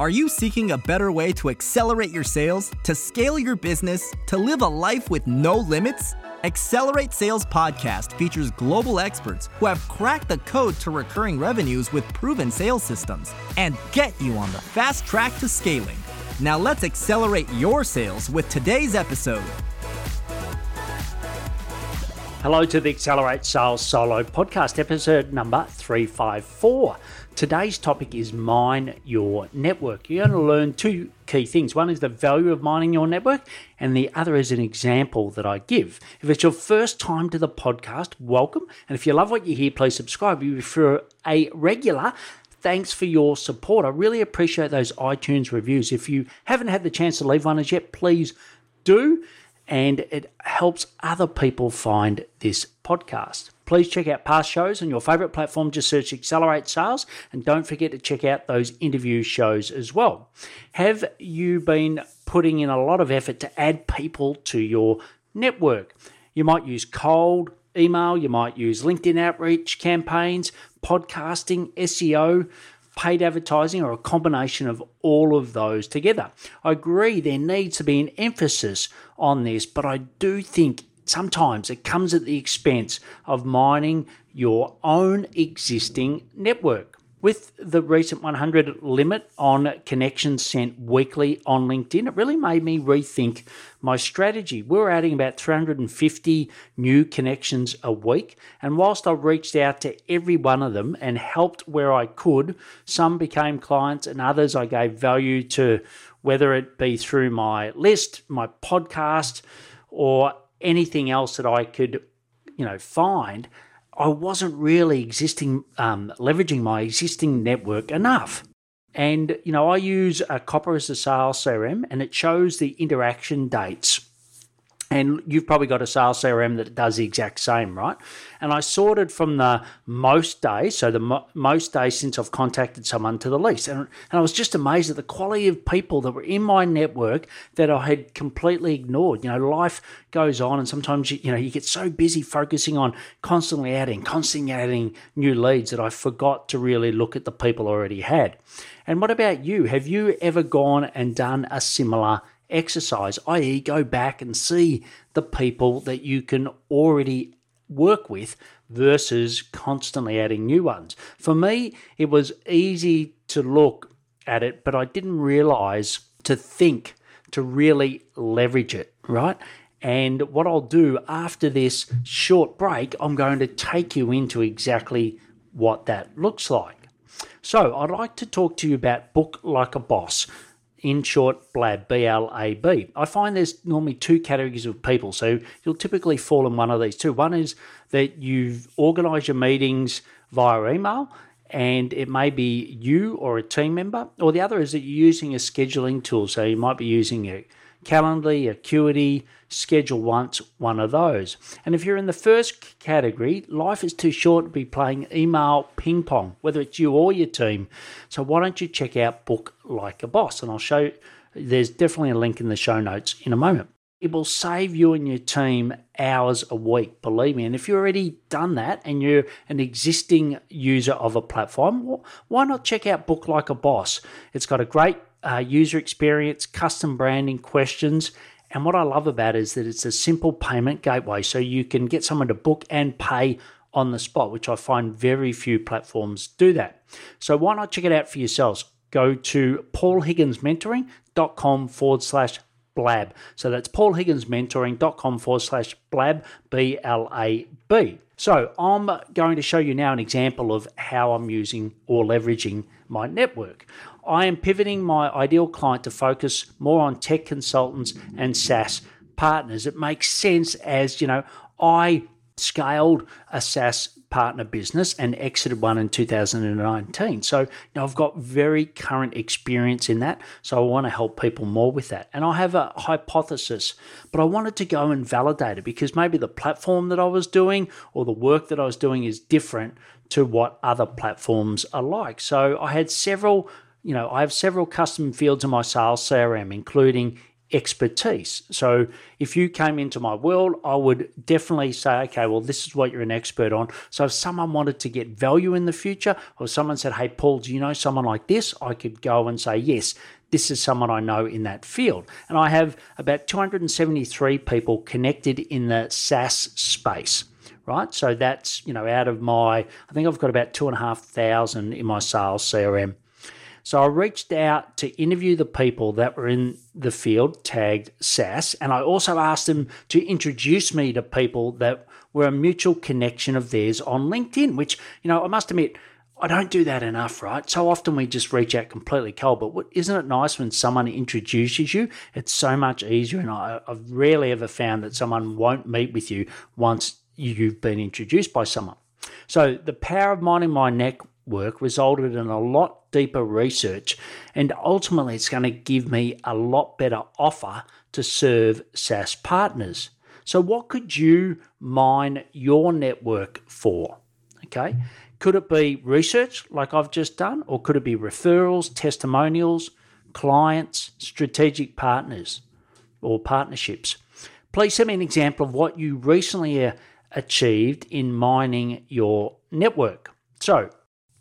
Are you seeking a better way to accelerate your sales, to scale your business, to live a life with no limits? Accelerate Sales Podcast features global experts who have cracked the code to recurring revenues with proven sales systems and get you on the fast track to scaling. Now let's accelerate your sales with today's episode. Hello to the Accelerate Sales Solo podcast, episode number 354. Today's topic is mine your network. You're going to learn two key things. One is the value of mining your network, and the other is an example that I give. If it's your first time to the podcast, welcome. And if you love what you hear, please subscribe. If you're a regular, thanks for your support. I really appreciate those iTunes reviews. If you haven't had the chance to leave one as yet, please do and it helps other people find this podcast. Please check out past shows on your favorite platform. Just search Accelerate Sales and don't forget to check out those interview shows as well. Have you been putting in a lot of effort to add people to your network? You might use cold email, you might use LinkedIn outreach campaigns, podcasting, SEO paid advertising, or a combination of all of those together. I agree there needs to be an emphasis on this, but I do think sometimes it comes at the expense of mining your own existing network. With the recent 100 limit on connections sent weekly on LinkedIn, it really made me rethink my strategy. We're adding about 350 new connections a week, and whilst I reached out to every one of them and helped where I could, some became clients and others I gave value to, whether it be through my list, my podcast, or anything else that I could, you know, find I wasn't really existing, um, leveraging my existing network enough. And, you know, I use a Copper as a sales CRM and it shows the interaction dates and you've probably got a sales CRM that does the exact same, right? And I sorted from the most days, so the mo- most days since I've contacted someone to the least. And, and I was just amazed at the quality of people that were in my network that I had completely ignored. You know, life goes on, and sometimes, you, you know, you get so busy focusing on constantly adding, constantly adding new leads that I forgot to really look at the people I already had. And what about you? Have you ever gone and done a similar exercise, i.e., go back and see the people that you can already work with versus constantly adding new ones. For me, it was easy to look at it, but I didn't realize to think to really leverage it, right? And what I'll do after this short break, I'm going to take you into exactly what that looks like. So, I'd like to talk to you about Book Like a Boss in short, BLAB, B L A B. I find there's normally two categories of people. So you'll typically fall in one of these two. One is that you've organized your meetings via email and it may be you or a team member, or the other is that you're using a scheduling tool. So you might be using a Calendly, Acuity, schedule once, one of those. And if you're in the first category, life is too short to be playing email ping pong, whether it's you or your team. So why don't you check out Book Like a Boss? And I'll show you, there's definitely a link in the show notes in a moment. It will save you and your team hours a week, believe me. And if you've already done that and you're an existing user of a platform, why not check out Book Like a Boss? It's got a great uh, user experience, custom branding questions. And what I love about it is that it's a simple payment gateway. So you can get someone to book and pay on the spot, which I find very few platforms do that. So why not check it out for yourselves? Go to paulhigginsmentoring.com forward slash blab. So that's paulhigginsmentoring.com forward slash blab, B L A B. So I'm going to show you now an example of how I'm using or leveraging my network. I am pivoting my ideal client to focus more on tech consultants and SaaS partners. It makes sense as, you know, I scaled a SaaS partner business and exited one in 2019. So now I've got very current experience in that. So I want to help people more with that. And I have a hypothesis, but I wanted to go and validate it because maybe the platform that I was doing or the work that I was doing is different to what other platforms are like. So I had several, you know, I have several custom fields in my sales CRM, including expertise. So if you came into my world, I would definitely say, okay, well, this is what you're an expert on. So if someone wanted to get value in the future, or someone said, hey, Paul, do you know someone like this? I could go and say, yes, this is someone I know in that field. And I have about 273 people connected in the SaaS space right? So that's, you know, out of my, I think I've got about two and a half thousand in my sales CRM. So I reached out to interview the people that were in the field tagged SaaS, and I also asked them to introduce me to people that were a mutual connection of theirs on LinkedIn, which, you know, I must admit, I don't do that enough, right? So often we just reach out completely cold, but isn't it nice when someone introduces you? It's so much easier, and I, have rarely ever found that someone won't meet with you once you've been introduced by someone. So the power of mining my network resulted in a lot deeper research, and ultimately it's going to give me a lot better offer to serve SaaS partners. So, what could you mine your network for? Okay. Could it be research like I've just done, or could it be referrals, testimonials, clients, strategic partners, or partnerships? Please send me an example of what you recently uh, achieved in mining your network. So,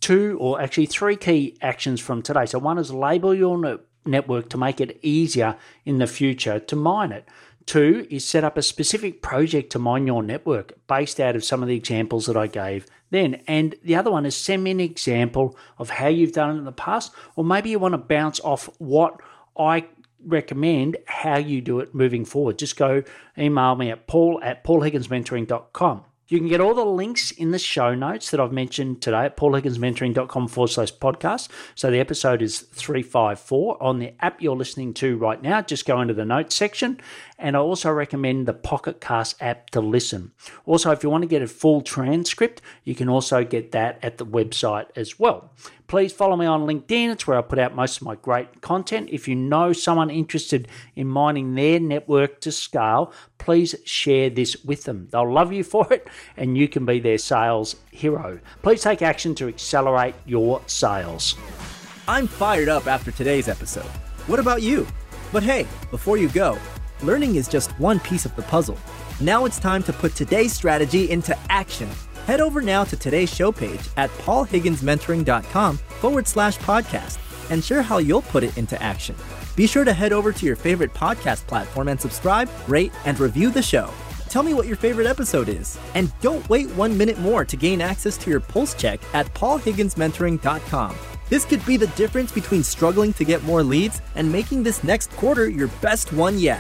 two or actually three key actions from today. So, one is label your network to make it easier in the future to mine it. Two is set up a specific project to mine your network based out of some of the examples that I gave then. And the other one is send me an example of how you've done it in the past, or maybe you want to bounce off what I recommend how you do it moving forward. Just go email me at paul at paulhigginsmentoring.com. You can get all the links in the show notes that I've mentioned today at paulhigginsmentoring.com forward slash podcast. So the episode is 354 on the app you're listening to right now. Just go into the notes section. And I also recommend the Pocket Cast app to listen. Also, if you want to get a full transcript, you can also get that at the website as well. Please follow me on LinkedIn. It's where I put out most of my great content. If you know someone interested in mining their network to scale, please share this with them. They'll love you for it and you can be their sales hero. Please take action to accelerate your sales. I'm fired up after today's episode. What about you? But hey, before you go, learning is just one piece of the puzzle. Now it's time to put today's strategy into action Head over now to today's show page at paulhigginsmentoring.com forward slash podcast and share how you'll put it into action. Be sure to head over to your favorite podcast platform and subscribe, rate, and review the show. Tell me what your favorite episode is. And don't wait one minute more to gain access to your pulse check at paulhigginsmentoring.com. This could be the difference between struggling to get more leads and making this next quarter your best one yet.